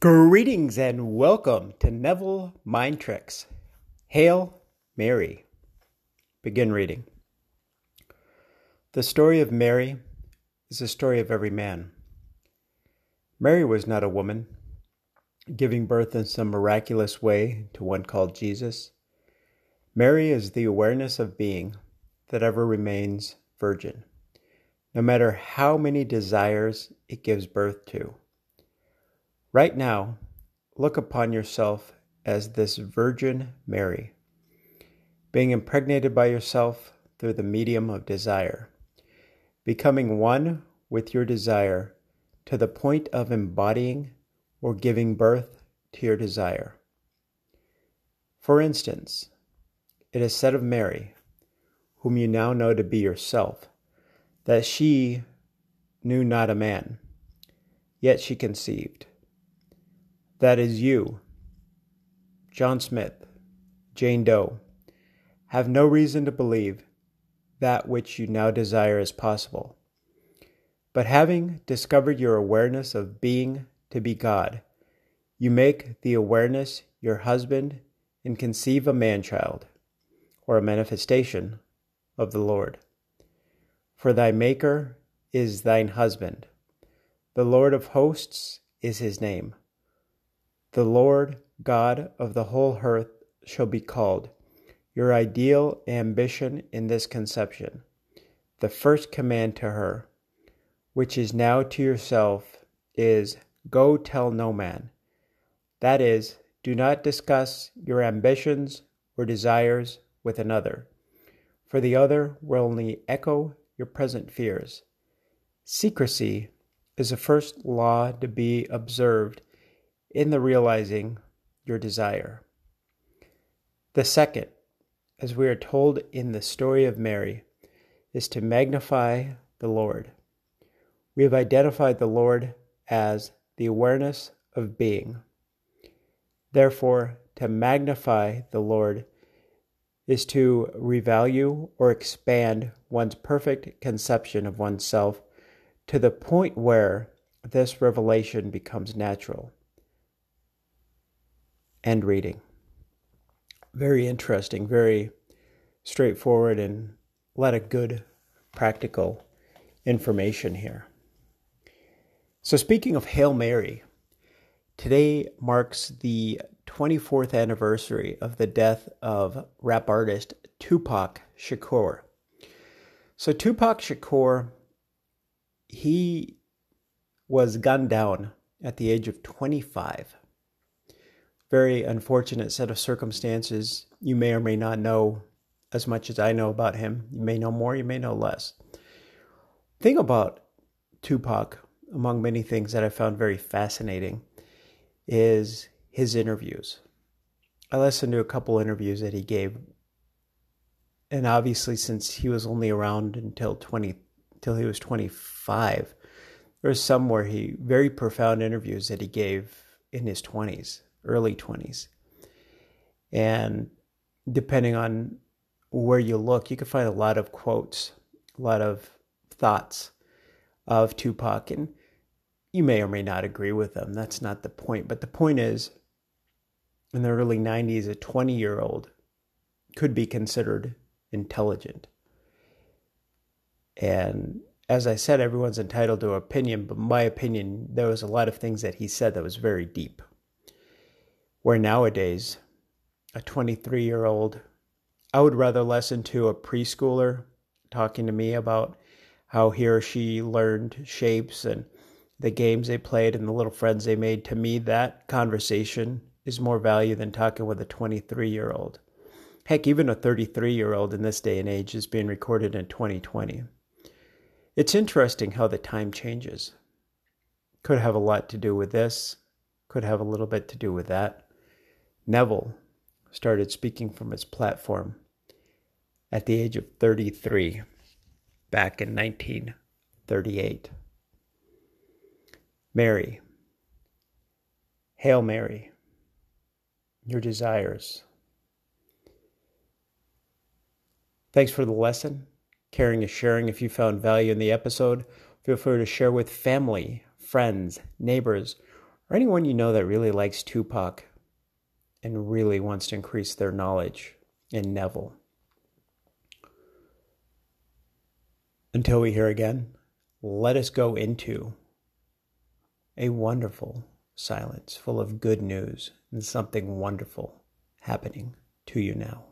Greetings and welcome to Neville Mind Tricks. Hail Mary. Begin reading. The story of Mary is the story of every man. Mary was not a woman, giving birth in some miraculous way to one called Jesus. Mary is the awareness of being that ever remains virgin, no matter how many desires it gives birth to. Right now, look upon yourself as this Virgin Mary, being impregnated by yourself through the medium of desire, becoming one with your desire to the point of embodying or giving birth to your desire. For instance, it is said of Mary, whom you now know to be yourself, that she knew not a man, yet she conceived. That is you. John Smith, Jane Doe, have no reason to believe that which you now desire is possible. But having discovered your awareness of being to be God, you make the awareness your husband and conceive a man child, or a manifestation of the Lord. For thy Maker is thine husband, the Lord of hosts is his name. The Lord God of the whole earth shall be called. Your ideal ambition in this conception, the first command to her, which is now to yourself, is Go tell no man. That is, do not discuss your ambitions or desires with another, for the other will only echo your present fears. Secrecy is the first law to be observed in the realizing your desire. The second, as we are told in the story of Mary, is to magnify the Lord. We have identified the Lord as the awareness of being. Therefore, to magnify the Lord is to revalue or expand one's perfect conception of oneself to the point where this revelation becomes natural. End reading. Very interesting, very straightforward, and a lot of good practical information here. So, speaking of Hail Mary, today marks the 24th anniversary of the death of rap artist Tupac Shakur. So, Tupac Shakur, he was gunned down at the age of 25 very unfortunate set of circumstances. You may or may not know as much as I know about him. You may know more, you may know less. Thing about Tupac, among many things that I found very fascinating, is his interviews. I listened to a couple interviews that he gave, and obviously, since he was only around until twenty, till he was twenty five, there was some where he very profound interviews that he gave in his twenties early 20s. And depending on where you look, you can find a lot of quotes, a lot of thoughts of Tupac. And you may or may not agree with them. That's not the point. But the point is, in the early 90s, a 20 year old could be considered intelligent. And as I said, everyone's entitled to opinion, but my opinion, there was a lot of things that he said that was very deep. Where nowadays, a 23 year old, I would rather listen to a preschooler talking to me about how he or she learned shapes and the games they played and the little friends they made. To me, that conversation is more value than talking with a 23 year old. Heck, even a 33 year old in this day and age is being recorded in 2020. It's interesting how the time changes. Could have a lot to do with this, could have a little bit to do with that. Neville started speaking from his platform at the age of 33 back in 1938. Mary, Hail Mary, your desires. Thanks for the lesson. Caring is sharing. If you found value in the episode, feel free to share with family, friends, neighbors, or anyone you know that really likes Tupac and really wants to increase their knowledge in Neville. Until we hear again, let us go into a wonderful silence full of good news and something wonderful happening to you now.